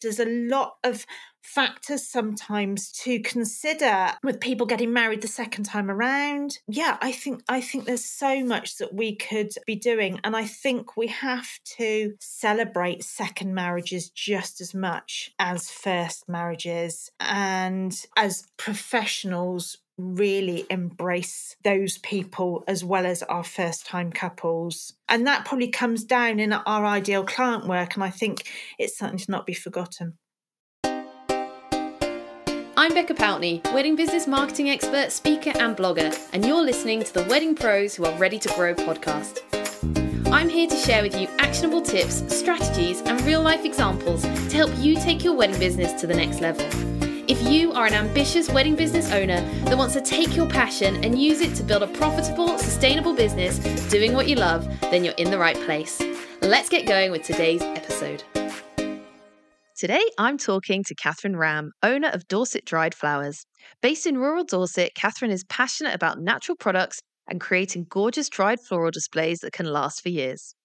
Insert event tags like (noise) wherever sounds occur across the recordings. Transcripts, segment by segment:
there's a lot of factors sometimes to consider with people getting married the second time around. Yeah i think i think there's so much that we could be doing and i think we have to celebrate second marriages just as much as first marriages and as professionals really embrace those people as well as our first time couples. And that probably comes down in our ideal client work. And I think it's something to not be forgotten. I'm Becca Pountney, wedding business marketing expert, speaker, and blogger, and you're listening to the Wedding Pros Who Are Ready to Grow podcast. I'm here to share with you actionable tips, strategies, and real life examples to help you take your wedding business to the next level. If you are an ambitious wedding business owner that wants to take your passion and use it to build a profitable, sustainable business doing what you love, then you're in the right place. Let's get going with today's episode. Today, I'm talking to Catherine Ramm, owner of Dorset Dried Flowers. Based in rural Dorset, Catherine is passionate about natural products and creating gorgeous dried floral displays that can last for years.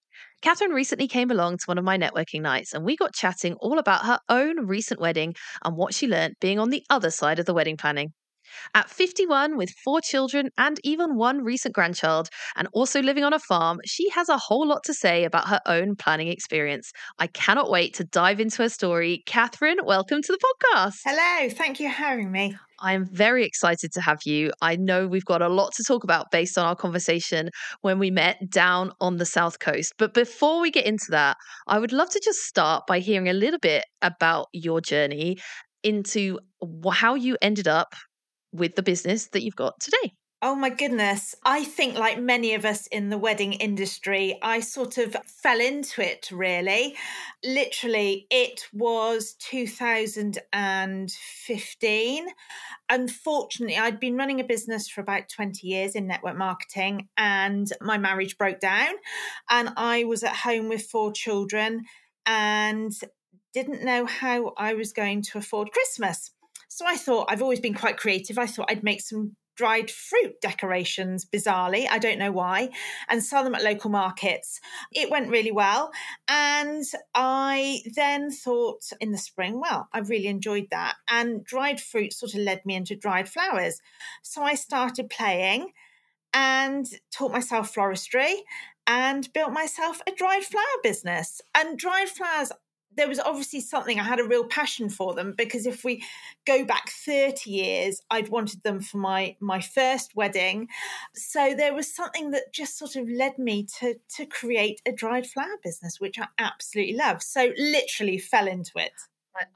Catherine recently came along to one of my networking nights and we got chatting all about her own recent wedding and what she learned being on the other side of the wedding planning. At 51, with four children and even one recent grandchild, and also living on a farm, she has a whole lot to say about her own planning experience. I cannot wait to dive into her story. Catherine, welcome to the podcast. Hello, thank you for having me. I am very excited to have you. I know we've got a lot to talk about based on our conversation when we met down on the South Coast. But before we get into that, I would love to just start by hearing a little bit about your journey into how you ended up with the business that you've got today? Oh my goodness. I think, like many of us in the wedding industry, I sort of fell into it really. Literally, it was 2015. Unfortunately, I'd been running a business for about 20 years in network marketing, and my marriage broke down. And I was at home with four children and didn't know how I was going to afford Christmas. So I thought I've always been quite creative. I thought I'd make some dried fruit decorations, bizarrely. I don't know why, and sell them at local markets. It went really well. And I then thought in the spring, well, I really enjoyed that. And dried fruit sort of led me into dried flowers. So I started playing and taught myself floristry and built myself a dried flower business. And dried flowers there was obviously something I had a real passion for them because if we go back 30 years I'd wanted them for my my first wedding so there was something that just sort of led me to to create a dried flower business which I absolutely love so literally fell into it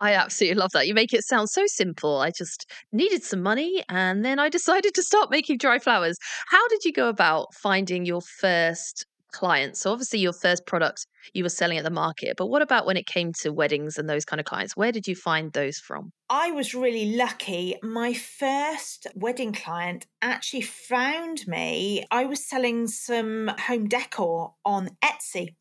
I absolutely love that. You make it sound so simple. I just needed some money and then I decided to start making dry flowers. How did you go about finding your first clients? So obviously your first product you were selling at the market, but what about when it came to weddings and those kind of clients? Where did you find those from? I was really lucky. My first wedding client actually found me. I was selling some home decor on Etsy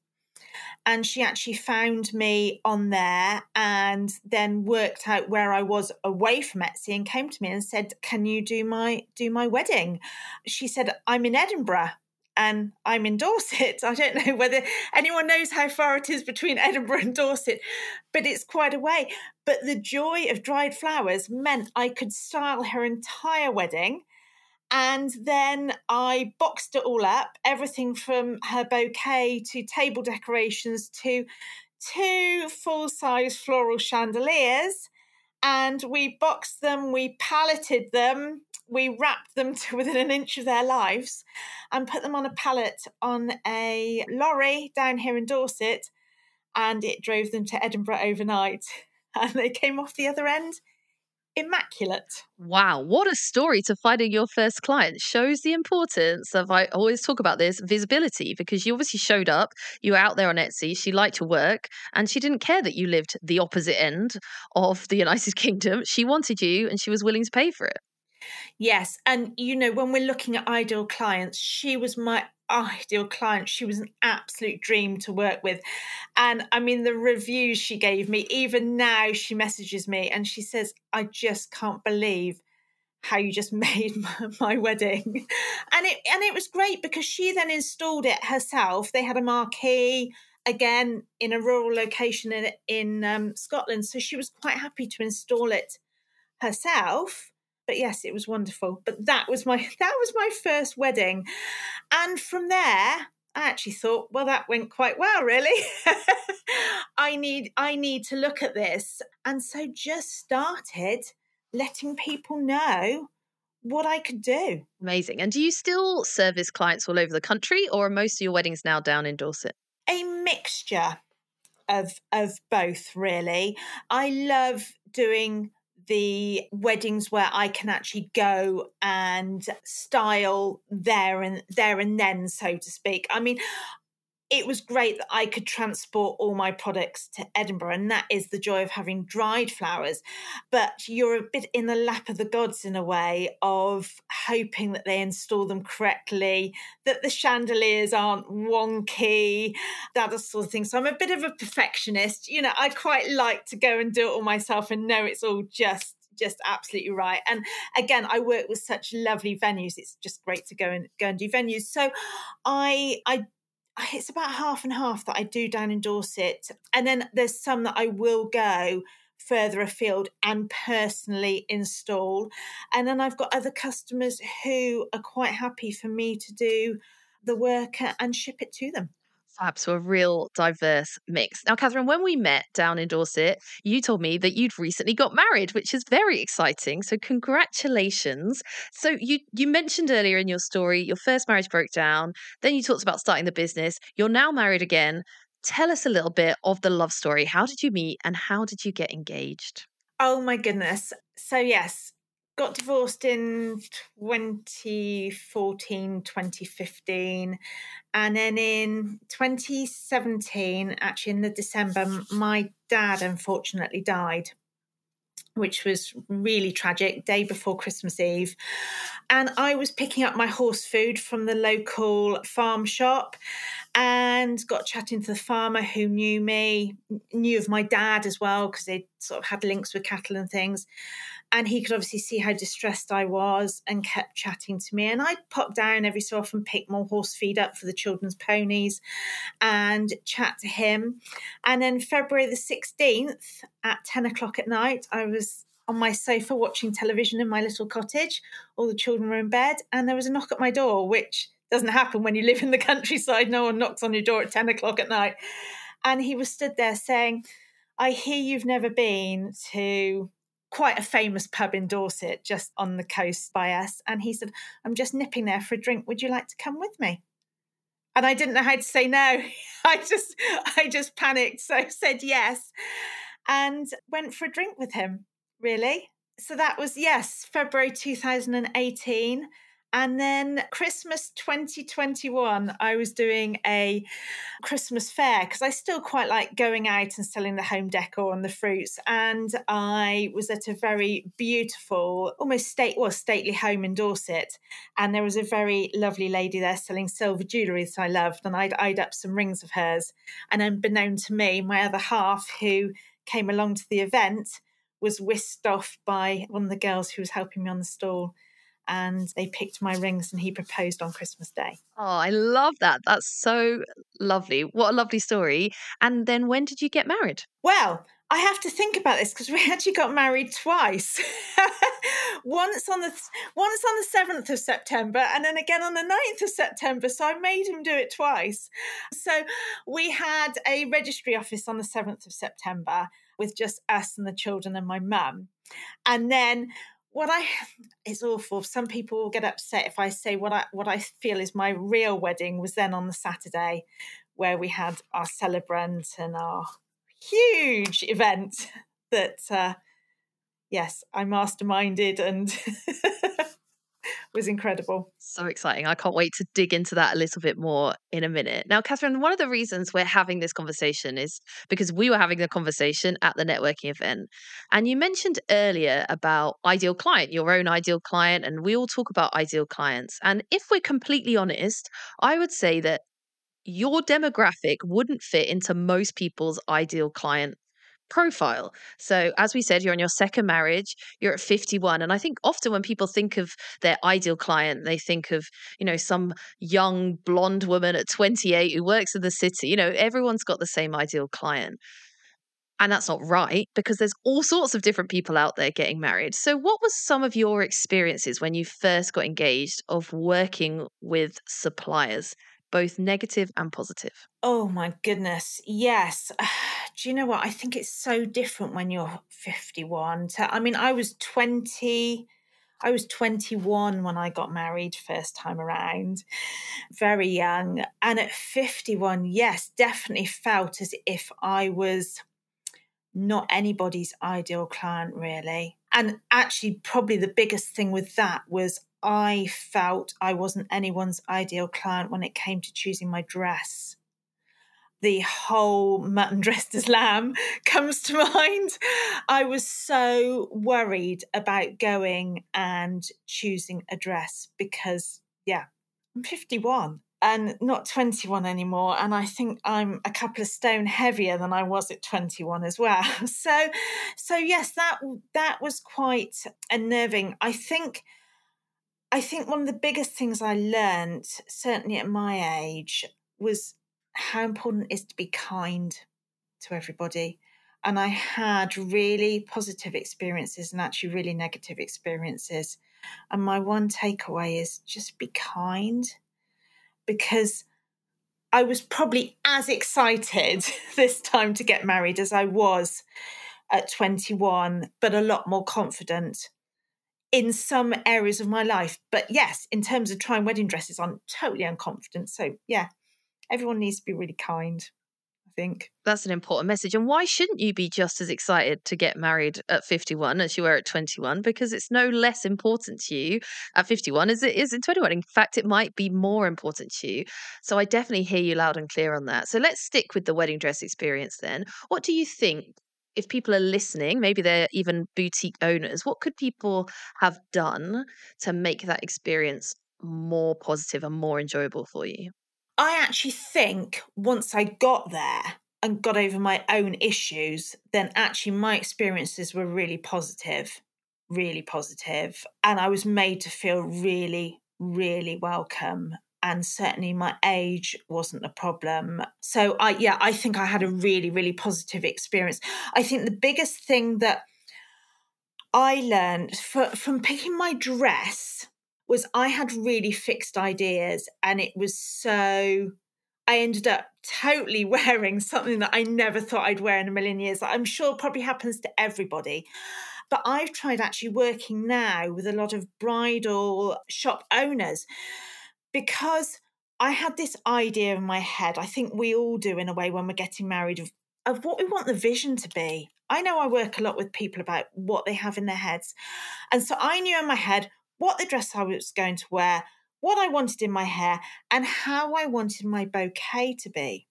and she actually found me on there and then worked out where I was away from Etsy and came to me and said, "Can you do my do my wedding?" She said, "I'm in Edinburgh." And I'm in Dorset. (laughs) I don't know whether anyone knows how far it is between (laughs) Edinburgh and Dorset, but it's quite a way. But the joy of dried flowers meant I could style her entire wedding. And then I boxed it all up, everything from her bouquet to table decorations to two full size floral chandeliers. And we boxed them, we palleted them, we wrapped them (laughs) to within an inch of their lives and put them on a pallet on a lorry down here in Dorset. And it drove them to Edinburgh overnight. (laughs) And they came off the other end immaculate. Wow, what a story to finding your first client. Shows the importance of I always talk about this visibility because you obviously showed up, you were out there on Etsy, she liked your work, and she didn't care that you lived the opposite end of the (laughs) United Kingdom. She wanted you and she was willing to pay for it. Yes. And, you know, when we're looking at ideal clients, she was my ideal client. She was an absolute dream to work with. And I mean, the reviews she gave me, even now she messages me and she says, I just can't believe how you just (laughs) made my, my, wedding and it and it was great because she then installed it herself they had a marquee again in a rural location in, in um, Scotland. So she was quite happy to install it herself. But yes, it was wonderful. But that was my (laughs) that was my first wedding, and from there, I actually thought, well, that went quite well, really. (laughs) I need I need to look at this, and so just started letting people know what I could do. Amazing. And do you still service clients all over the country, or are most of your weddings now down in Dorset? A mixture of of both, really. I love doing the weddings where I can actually go and style there and there and then, so to speak. I mean, it was great that I could transport all my products to Edinburgh, and that is the joy of having dried flowers. But you're a bit in the lap of the gods in a way of hoping that they install them correctly, that the chandeliers aren't wonky, that sort of thing. So I'm a bit of a perfectionist. You know, I quite like to go and do it all myself and know it's all just just absolutely right. And again, I work with such lovely venues. It's just great to go and go and do venues. So I I it's about half and half that I do down in Dorset. And then there's some that I will go further afield and personally install. And then I've got other customers who are quite happy for me to do the work and ship it to them fab. So a real diverse mix. Now, Catherine, when we met down in Dorset, you told me that you'd recently got married, which is very exciting. So congratulations. So you you mentioned earlier in your story your first marriage broke down. Then you talked about starting the business. You're now married again. Tell us a little bit of the love story. How did you meet and how did you get engaged? Oh my goodness. So yes, got divorced in 2014 2015 and then in 2017 actually in the december my dad unfortunately died which was really tragic day before christmas eve. And i was picking up my horse food from the local farm shop and got chatting to the farmer who knew me knew of my dad as well because they sort of had links with cattle and things and he could obviously see how distressed I was and kept chatting to me. And I'd pop down every so often, pick more horse feed up for the children's ponies and chat to him. And then February the 16th at 10 o'clock at night, I was on my sofa watching television in my little cottage. All the children were in bed, and there was a knock at my door, which doesn't happen when you live in the (laughs) countryside. No one knocks on your door at 10 o'clock at night. And he was stood there saying, I hear you've never been to quite a famous pub in Dorset, just on the coast by us. And he said, I'm just nipping there for a drink. Would you like to come with me? And I didn't know how to say no. (laughs) I just I just panicked. So I (laughs) said yes and went for a drink with him, really. So that was, yes, February 2018. And then Christmas 2021, I was doing a Christmas fair because I still quite like going out and selling the home decor and the fruits. And I was at a very beautiful, almost state, well, stately home in Dorset. And there was a very lovely lady there selling silver jewellery that I loved. And I'd eyed up some rings of hers. And unbeknown to me, my other half, who came along to the event, was whisked off by one of the girls who was helping me on the stall and they picked my rings and he proposed on Christmas Day. Oh, I love that. That's so lovely. What a lovely story. And then when did you get married? Well, I have to think about this because we (laughs) actually got married twice. (laughs) once on the once on the seventh of September, and then again on the 9th of September. So I made him do it twice. So we had a registry office on the seventh of September with just us and the children and my mum, and then what I it's awful. Some people get upset if I say what I what I feel is my real wedding was then on the Saturday, where we had our celebrant and our huge event (laughs) that uh, yes, I masterminded and (laughs) was incredible. So exciting. I can't wait to dig into that a little bit more in a minute. Now, Catherine, one of the reasons we're having this conversation is because we were having the conversation at the networking event. And you mentioned earlier about ideal client, your own ideal client, and we all talk about ideal clients. And if we're completely honest, I would say that your demographic wouldn't fit into most people's ideal client profile. So, as we said, you're in your second marriage, you're at 51. And I think often when people think of their ideal client, they think of, you know, some young blonde woman at 28 who works in the city. You know, everyone's got the same ideal client. And that's not right because there's all sorts of different people out there getting married. So, what was some of your experiences when you first got engaged of working with suppliers? Both negative and positive? Oh my goodness. Yes. (sighs) Do you know what? I think it's so different when you're 51. To, I mean, I was 20. I was 21 when I got married first time around, very young. And at 51, yes, definitely felt as if I was not anybody's ideal client, really. And actually, probably the biggest thing with that was I felt I wasn't anyone's ideal client when it came to choosing my dress. The whole mutton (laughs) dressed as lamb (laughs) comes to mind. I was so worried about going and choosing a dress because, yeah, I'm 51 and not 21 anymore and i think i'm a couple of stone heavier than i was at 21 as well (laughs) so so yes that that was quite unnerving i think I think one of the biggest things I learned, certainly at my age, was how important it is to be kind to everybody. And I had really positive experiences and actually really negative experiences. And my one takeaway is just be kind because I was probably as excited (laughs) this time to get married as I was at 21, but a lot more confident in some areas of my life. But yes, in terms of trying wedding dresses, I'm totally unconfident. So yeah, everyone needs to be really kind. I think that's an important message. And why shouldn't you be just as excited to get married at 51 as you were at 21? Because it's no less important to you at 51 as it is at 21. In fact, it might be more important to you. So I definitely hear you loud and clear on that. So let's stick with the wedding dress experience then. What do you think if people are listening, maybe they're even boutique owners, what could people have done to make that experience more positive and more enjoyable for you? I actually think once I got there and got over my own issues, then actually my experiences were really positive, really positive, And I was made to feel really, really welcome and certainly my age wasn't a problem. So I yeah, I think I had a really really positive experience. I think the biggest thing that I learned for, from picking my dress was I had really fixed ideas and it was so I ended up totally (laughs) wearing something that I never thought I'd wear in a million years. I'm sure probably happens to everybody. But I've tried actually working now with a lot of bridal shop owners because I had this idea in my head. I think we all do in a way when we're getting married of, of what we want the vision to be. I know I work a lot with people about what they have in their heads. And so I knew in my head what the dress I was going to wear, what I wanted in my hair, and how I wanted my bouquet to be.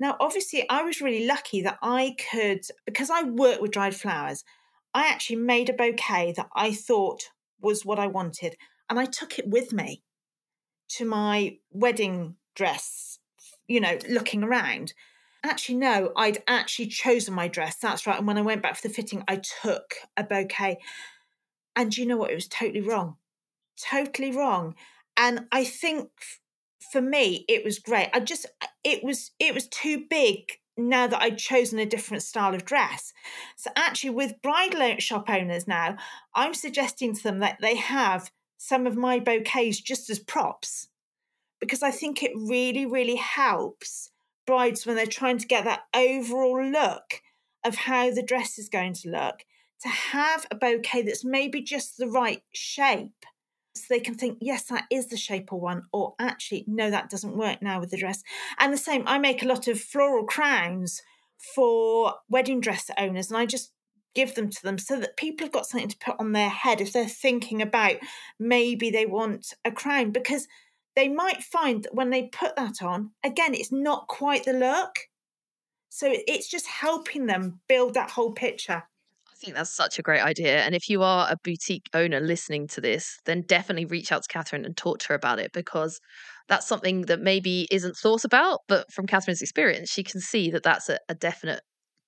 Now, obviously, I was really lucky that I could, because I work with dried flowers, I actually made a bouquet that I thought was what I wanted. And I took it with me to my wedding dress, you know, looking around. Actually, no, I'd actually chosen my dress. That's right. And when I went back for the fitting, I took a bouquet. And you know what? It was totally wrong. Totally wrong. And I think for me, it was great. I just, it was, it was too big now that I'd chosen a different style of dress. So actually, with bridal shop owners now, I'm suggesting to them that they have some of my bouquets just as props because I think it really, really helps brides when they're trying to get that overall look of how the dress is going to look to have a bouquet that's maybe just the right shape. So they can think yes that is the shape of one or actually no that doesn't work now with the dress. And the same i make a lot of floral crowns for wedding dress owners and i just give them to them so that people have got something to put on their head if they're thinking about maybe they want a crown because they might find that when they put that on again it's not quite the look so it's just helping them build that whole picture I think that's such a great idea. And if you are a boutique owner listening to this, then definitely reach out to Catherine and talk to her about it because that's something that maybe isn't thought about. But from Catherine's experience, she can see that that's a, a definite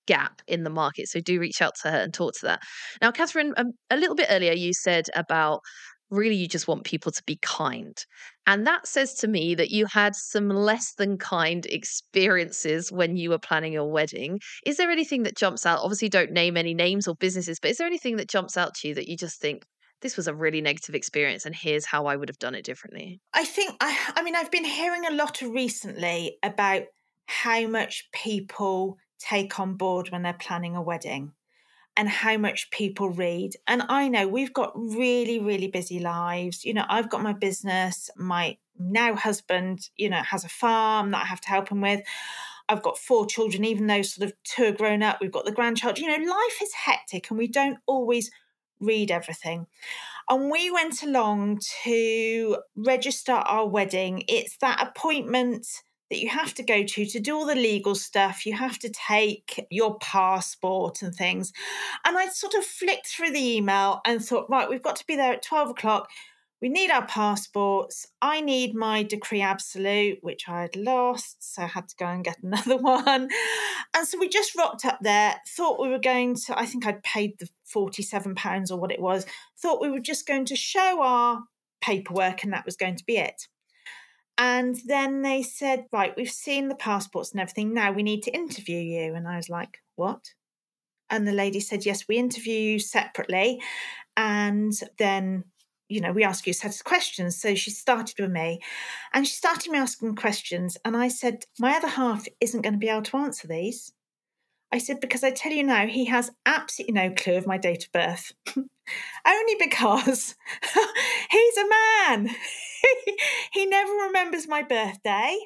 gap in the market. So do reach out to her and talk to that. Now, Catherine, um, a little bit earlier, you said about really you just want people to be kind. And that says to me that you had some less than kind experiences when you were planning your wedding. Is there anything that jumps out? Obviously, don't name any names or businesses, but is there anything that jumps out to you that you just think, this was a really negative experience and here's how I would have done it differently? I think I I mean I've been hearing a lot recently about how much people take on board when they're planning a wedding and how much people read. And I know we've got really, really busy lives. You know, I've got my business, my now husband, you know, has a farm that I have to help him with. I've got four children, even though sort of two are grown up, we've got the grandchild. You know, life is hectic and we don't always read everything. And we went along to register our wedding. It's that appointment that you have to go to to do all the legal stuff. You have to take your passport and things. And I sort of flicked through the email and thought, right, we've got to be there at 12 o'clock. We need our passports. I need my decree absolute, which I had lost. So I had to go and get (laughs) another one. And so we just rocked up there, thought we were going to, I think I'd paid the £47 or what it was, thought we were just going to show our paperwork and that was going to be it. And then they said, Right, we've seen the passports and everything. Now we need to interview you. And I was like, What? And the lady said, Yes, we interview you separately. And then, you know, we ask you a set of questions. So she started with me and she started me asking questions. And I said, My other half isn't going to be able to answer these. I said, because I tell you now, he has absolutely no clue of my date of birth. (laughs) Only because (laughs) he's a man. (laughs) (laughs) he never remembers my birthday.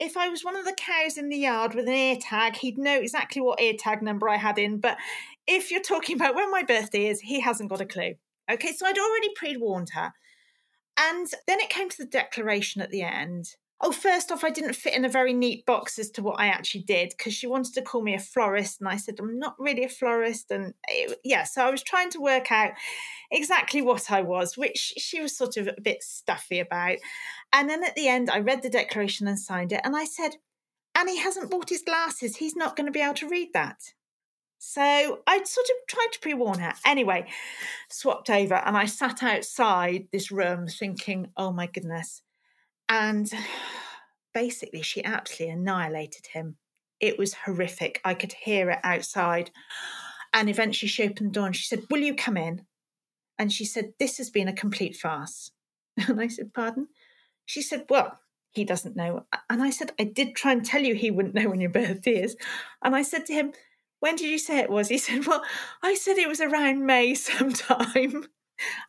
If I was one of the cows in the yard with an ear tag, he'd know exactly what ear tag number I had in. But if you're talking about when my birthday is, he hasn't got a clue. Okay, so I'd already pre warned her. And then it came to the declaration at the end. Oh, first off, I didn't fit in a very neat box as to what I actually did because she wanted to call me a florist. And I said, I'm not really a florist. And it, yeah, so I was trying to work out exactly what I was, which she was sort of a bit stuffy about. And then at the end, I read the declaration and signed it. And I said, and he hasn't bought his glasses. He's not going to be able to read that. So I sort of tried to pre warn her. Anyway, swapped over and I sat outside this room thinking, oh my goodness and (sighs) basically, she absolutely annihilated him. It was horrific. I could hear it outside. And eventually, she opened the door and she said, Will you come in? And she said, This has been a complete farce. (laughs) And I said, Pardon? She said, Well, he doesn't know. And I said, I did try and tell you he wouldn't know when your (laughs) birthday is. And I said to him, When did you say it was? He said, Well, I said it was around May (laughs) sometime.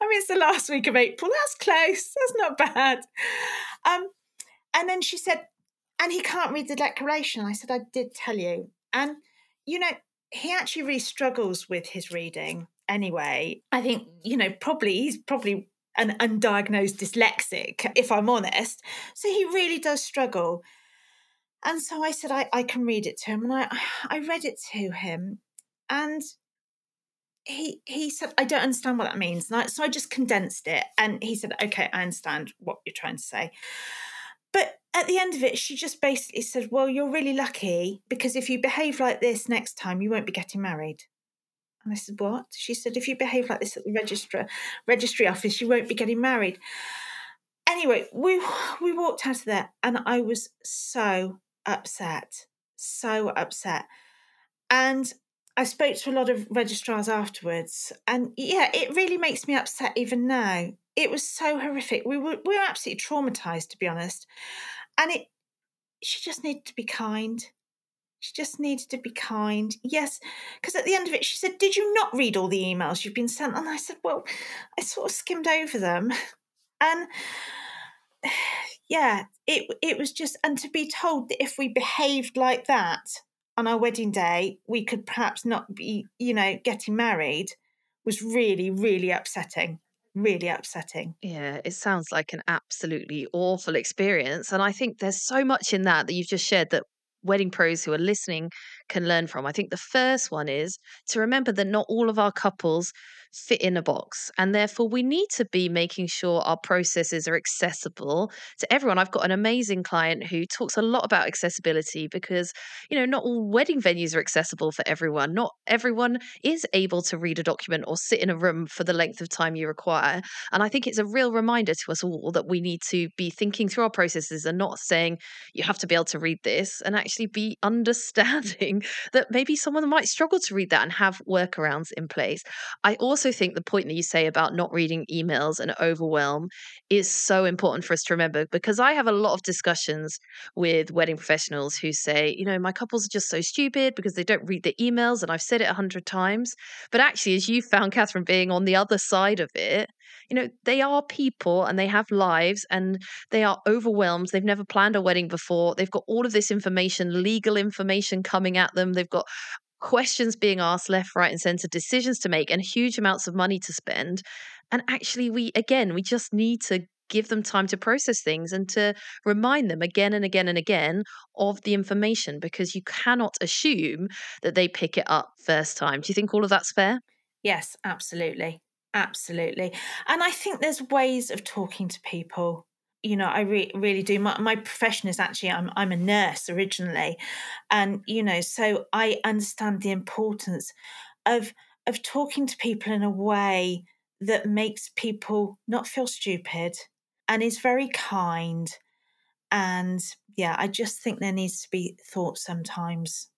I mean, it's the last week of April. That's close. That's not bad. Um, and then she said, and he can't read the declaration. I said, I did tell you. And, you know, he actually really struggles with his reading anyway. I think, you know, probably he's probably an undiagnosed dyslexic, if I'm honest. So he really does struggle. And so I said, I, I can read it to him. And I, I read it to him. And he he said, I don't understand what that means. I, so I just condensed it. And he said, Okay, I understand what you're trying to say. But at the end of it, she just basically said, Well, you're really lucky because if you behave like this next time, you won't be getting married. And I said, What? She said, If you behave like this at the registrar registry office, you won't be getting married. Anyway, we we walked out of there and I was so upset. So upset. And I spoke to a lot of registrars afterwards, and yeah, it really makes me upset even now. It was so horrific. We were we were absolutely traumatized, to be honest. And it, she just needed to be kind. She just needed to be kind. Yes, because at the end of it, she said, "Did you not read all the emails you've been sent?" And I said, "Well, I sort of skimmed over them," (laughs) and (sighs) yeah, it it was just, and to be told that if we behaved like that on our wedding day we could perhaps not be, you know, getting married was really, really upsetting. Really upsetting. Yeah, it sounds like an absolutely awful experience. And I think there's so much in that that you've just shared that wedding pros who are listening can learn from. I think the first one is to remember that not all of our couples fit in a box. And therefore, we need to be making sure our processes are accessible to everyone. I've got an amazing client who talks a lot about accessibility because, you know, not all wedding venues are accessible for everyone. Not everyone is able to read a document or sit in a room for the length of time you require. And I think it's a real reminder to us all that we need to be thinking through our processes and not saying you have to be able to read this and actually be (laughs) understanding that maybe someone might struggle to read that and have workarounds in place. I also also think the point that you say about not reading emails and overwhelm is so important for us to remember because I have a lot of discussions with wedding professionals who say, you know, my couples are just so stupid because they don't read the emails. And I've said it a hundred times. But actually, as you found, Catherine, being on the other side of it, you know, they are people and they have lives and they are overwhelmed. They've never planned a wedding before. They've got all of this information, legal information coming at them. They've got questions being asked left, right, and center, decisions to make, and huge amounts of money to spend. And actually, we again, we just need to give them time to process things and to remind them again and again and again of the information because you cannot assume that they pick it up first time. Do you think all of that's fair? Yes, absolutely. Absolutely. And I think there's ways of talking to people you know i re- really do. My, my profession is actually I'm, I'm a nurse originally. And you know so i understand the importance of of talking to people in a way that makes people not feel stupid and is very kind. And yeah i just think there needs to be thought sometimes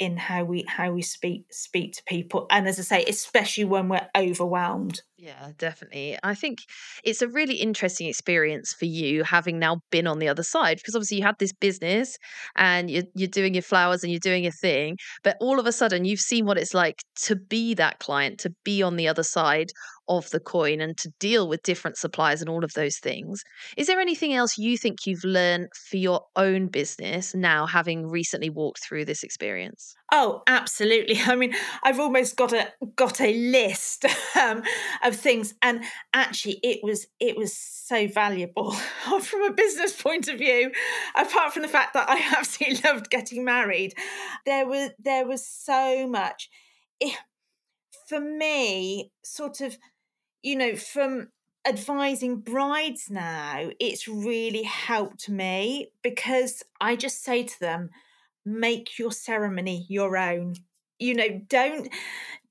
in how we how we speak speak to people. And as i say especially when we're overwhelmed. Yeah definitely. I think it's a really interesting experience for you having now been on the other side because obviously you had this business and you're, you're doing your flowers and you're doing your thing but all of a sudden you've seen what it's like to be that client to be on the other side of the coin and to deal with different suppliers and all of those things. Is there anything else you think you've learned for your own business now, having recently walked through this experience? Oh, absolutely. (laughs) I mean, I've almost got a got a list (laughs) um, of things, and actually, it was it was so valuable (laughs) from a business point of view. Apart from the fact that I absolutely loved getting married, there was there was so much. It, for me, sort of you know, from advising brides now, it's really helped me because I just say to them, make your ceremony your own. You know, don't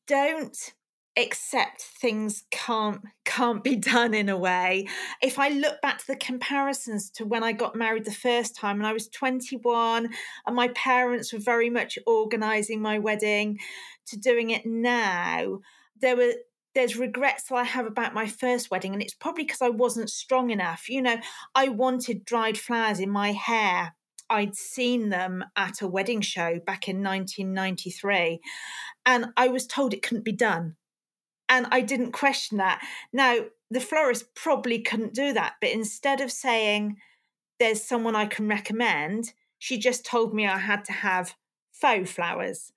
don't accept things can't can't be (laughs) done in a way if i look back to the comparisons to when i got married the first time and i was 21 and my parents were very much organizing my wedding to doing it now there were there's regrets that I have about my first wedding, and it's probably because I wasn't strong enough. You know, I wanted dried flowers in my hair. I'd seen them at a wedding show back in 1993, and I was told it couldn't be done. And I didn't question that. Now, the florist probably couldn't do that, but instead of saying, there's someone I can recommend, she just told me I had to have faux flowers.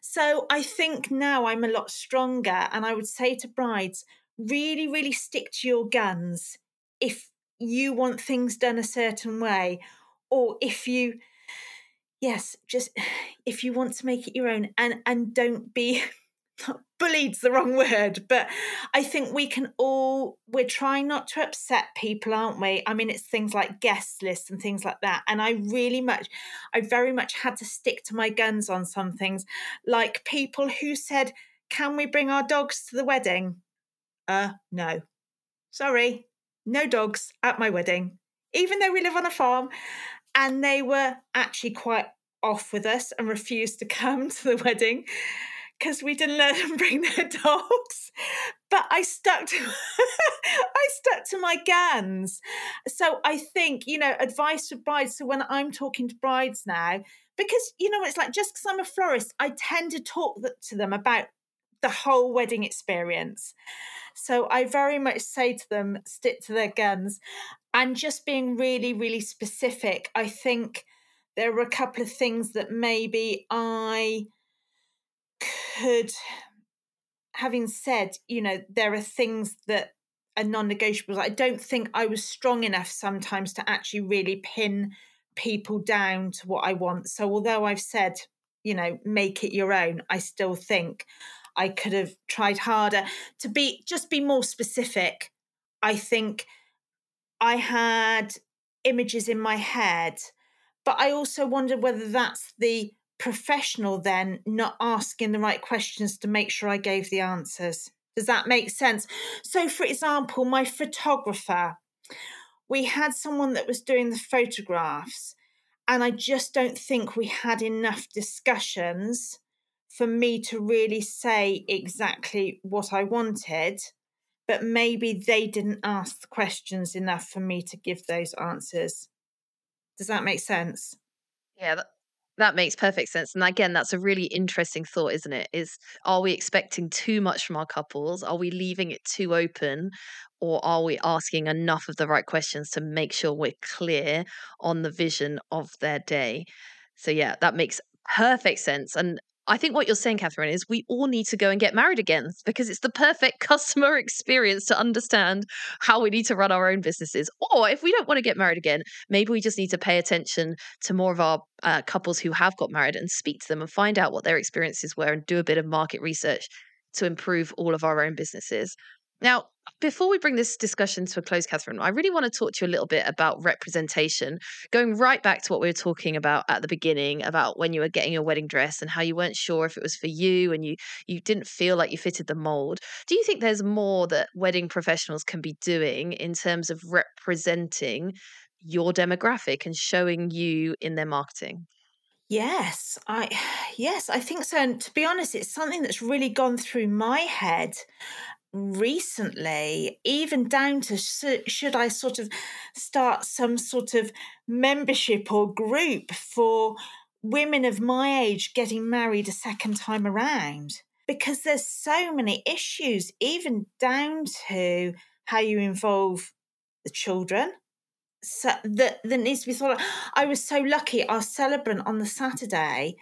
So I think now I'm a lot stronger. And I would say to brides, really, really stick to your guns if you want things done a certain way, or if you yes just (sighs) if you want to make it your own and and don't be (laughs) bullied's the wrong word, but I think we can all, we're trying not to upset people, aren't we? I mean, it's things like guest lists and things like that. And I really much, I very much had to stick to my guns on some things, like people who said, Can we bring our dogs to the wedding? Uh, no. Sorry, no dogs at my wedding, even though we live on a farm. And they were actually quite off with us and refused to (laughs) come to the wedding because we didn't let them (laughs) bring their dogs. But I stuck to (laughs) I stuck to my guns. So I think, you know, advice for brides. So when I'm talking to brides now, because you know, it's like just because I'm a florist, I tend to talk to them about the whole wedding experience. So I very much say to them, stick to their guns. And just being really, really specific, I think there were a couple of things that maybe I could, having said, you know, there are things that are non negotiables, I don't think I was strong enough sometimes to actually really pin people down to what I want. So although I've said you know, make it your own. I still think I could have tried harder to be just be more specific. I think I had images in my head, but I also wondered whether that's the professional then not asking the right questions to make sure I gave the answers. Does that make sense? So, for example, my photographer, we had someone that was doing the photographs, and I just don't think we had enough discussions for me to really say exactly what I wanted. But maybe they didn't ask the questions enough for me to give those answers. Does that make sense? Yeah, that makes perfect sense. And again, that's a really interesting thought, isn't it? Is are we expecting too much from our couples? Are we leaving it too open? Or are we asking enough of the right questions to make sure we're clear on the vision of their day? So, yeah, that makes perfect sense. And I think what you're saying, Catherine, is we all need to go and get married again because it's the perfect (laughs) customer experience to understand how we need to run our own businesses. Or if we don't want to get married again, maybe we just need to pay attention to more of our uh, couples who have got married and speak to them and find out what their experiences were and do a bit of market research to improve all of our own businesses. Now, before we bring this discussion to a close, Catherine, I really want to talk to you a little bit about representation, going right back to what we were talking about at the beginning about when you were getting your wedding dress and how you weren't sure if it was for you and you you didn't feel like you fitted the mold. Do you think there's more that wedding professionals can be doing in terms of representing your demographic and showing you in their marketing? Yes, I (sighs) yes, I think so. And to be honest, it's something that's really gone through my head recently, even down to should I sort of start some sort of membership or group for women of my age getting married a second time around? Because there's so many issues, even down to how you involve the children. So that, that needs to be thought of. I was so lucky. Our celebrant on the Saturday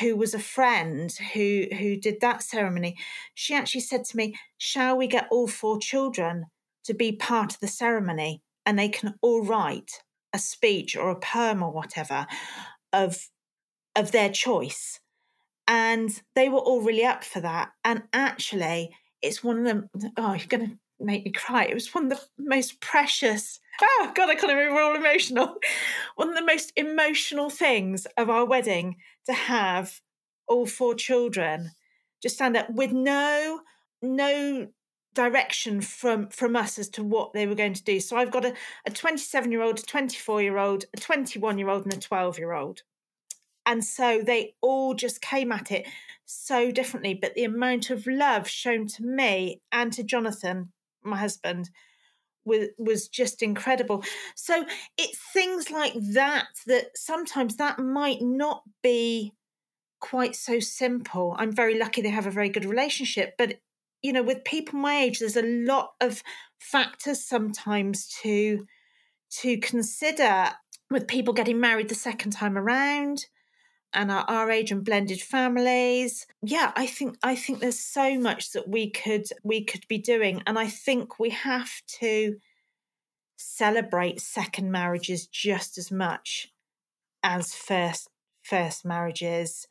who was a friend who who did that ceremony she actually said to me shall we get all four children to be part of the ceremony and they can all write a speech or a poem or whatever of of their choice? And they were all really up for that. And actually it's one of them oh you're going to make me cry. It was one of the most precious oh (laughs) god i can't even we're all emotional. (laughs) One of the most emotional things of our wedding to have all four children just stand up with no no direction from from us as to what they were going to do. So i've got a, a 27 year old a 24 year old a 21 year old and a 12 year old and so they all just came at it so differently. But the amount of love shown to me and to jonathan my husband was was just incredible. So it's things like that that sometimes that might not be quite so simple. I'm very lucky they have a very good relationship, but you know, with people my age, there's a lot of factors sometimes to to consider with people getting married the second time around and our, our age and blended families. Yeah i think i think there's so much that we could we could be doing and i think we have to celebrate second marriages just as much as first first marriages.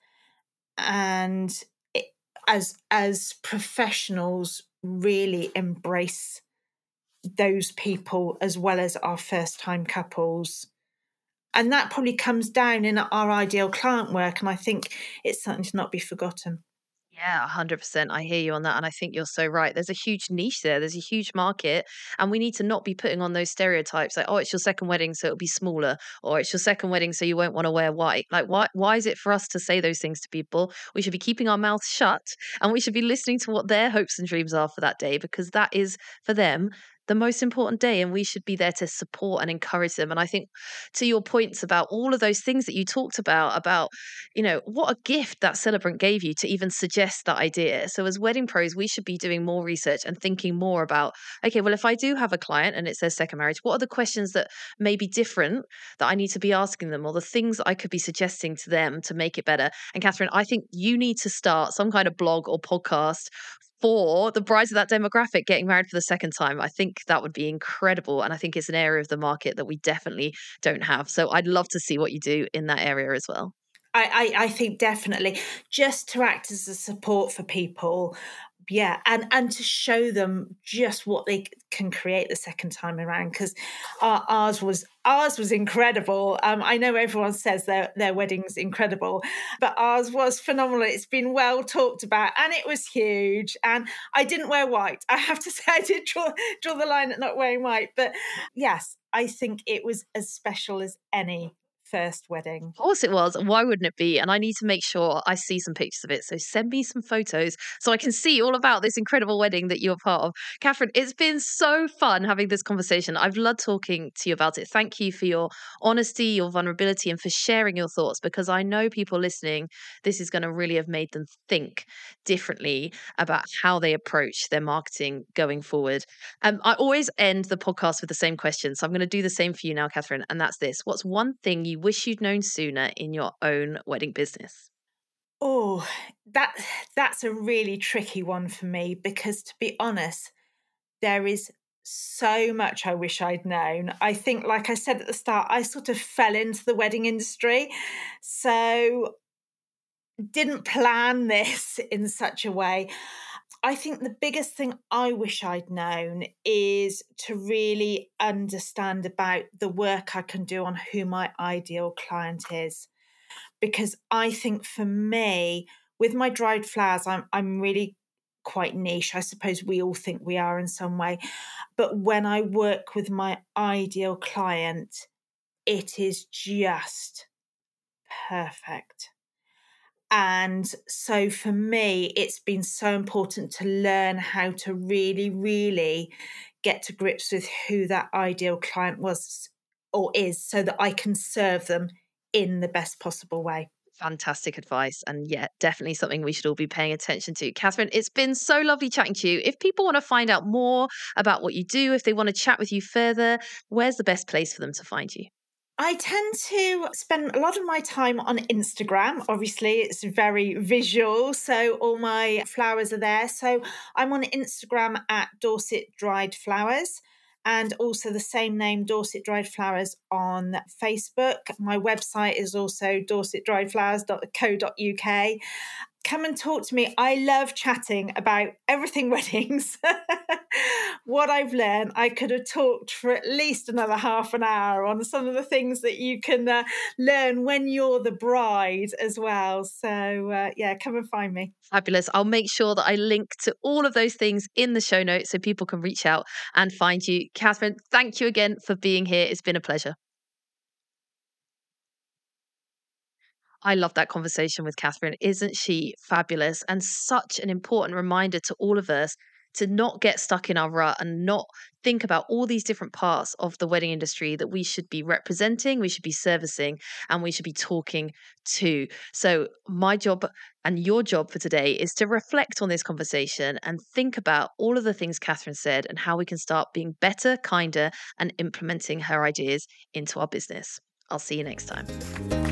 And it, as as professionals really embrace those people as well as our first time couples and that probably comes down in our ideal client work and i think it's something to not be forgotten yeah, 100%. I hear you on that. And I think you're so right. There's a huge niche there. There's a huge market. And we need to not be putting on those stereotypes like, oh, it's your second wedding, so it'll be smaller. Or it's your second wedding, so you won't want to wear white. Like, why, why is it for us to say those things to people? We should be keeping our mouths shut and we should be listening to what their hopes and dreams are for that day because that is for them the most important day and we should be there to support and encourage them. And i think to your points about all of those things that you talked about about you know what a gift that celebrant gave you to even suggest that idea. So as wedding pros we should be doing more research and thinking more about okay well if i do have a client and it's their second marriage what are the questions that may be different that i need to be asking them or the things that i could be suggesting to them to make it better? And catherine i think you need to start some kind of blog or podcast for the brides of that demographic getting married for the second time. I think that would be incredible. And I think it's an area of the market that we definitely don't have. So I'd love to see what you do in that area as well. I, I, think definitely just to act as a support for people yeah and and to show them just what they can create the second time around because our, ours was ours was incredible. Um, i know everyone says their their wedding's incredible but ours was phenomenal. It's been well talked about and it was huge and i didn't wear white. I have to (laughs) say i did draw draw the line at not wearing white but yes i think it was as special as any first wedding. Of course it was. Why wouldn't it be? And I need to make sure I see some pictures of it. So send me some photos so I can see all about this incredible wedding that you're part of. Catherine, it's been so fun having this conversation. I've loved talking to you about it. Thank you for your honesty, your vulnerability, and for sharing your thoughts because I know people listening, this is going to really have made them think differently about how they approach their marketing going forward. Um, I always end the podcast with the same question. So I'm going to do the same for you now, Catherine. And that's this What's one thing wish you'd known sooner in your own wedding business? Oh, that that's a really tricky one for me because to be honest, there is so much I wish I'd known. I think like I said at the start, I sort of fell into the wedding industry. So didn't plan (laughs) this in such a way. I think the biggest thing I wish I'd known is to really understand about the work I can do on who my ideal client is. Because I think for me, with my dried flowers, I'm I'm really quite niche. I suppose we all think we are in some way. But when I work with my ideal client, it is just perfect. And so for me, it's been so important to learn how to really, really get to grips with who that ideal client was or is so that I can serve them in the best possible way. Fantastic advice. And yeah, definitely something we should all be paying attention to. Catherine, it's been so lovely chatting to you. If people want to find out more about what you do, if they want to chat with you further, where's the best place for them to find you? I tend to spend a lot of my time on Instagram. Obviously, it's very visual, so all my flowers are there. So I'm on Instagram at Dorset Dried Flowers and also the same name, Dorset Dried Flowers, on Facebook. My website is also dorsetdriedflowers.co.uk come and talk to me. I love chatting about everything (laughs) weddings. (laughs) what I've learned, I could have talked for at least another half an hour on some of the things that you can uh, learn when you're the bride as well. So, uh, yeah, come and find me. Fabulous. I'll make sure that I link to all of those things in the show notes so people can reach out and find you. Catherine, thank you again for being here. It's been a pleasure. I love that conversation with Catherine. Isn't she fabulous? And such an important reminder to all of us to not get stuck in our rut and not think about all these different parts of the wedding industry that we should be representing, we should be servicing, and we should be talking to. So, my job and your job for today is to reflect on this conversation and think about all of the things Catherine said and how we can start being better, kinder, and implementing her ideas into our business. I'll see you next time.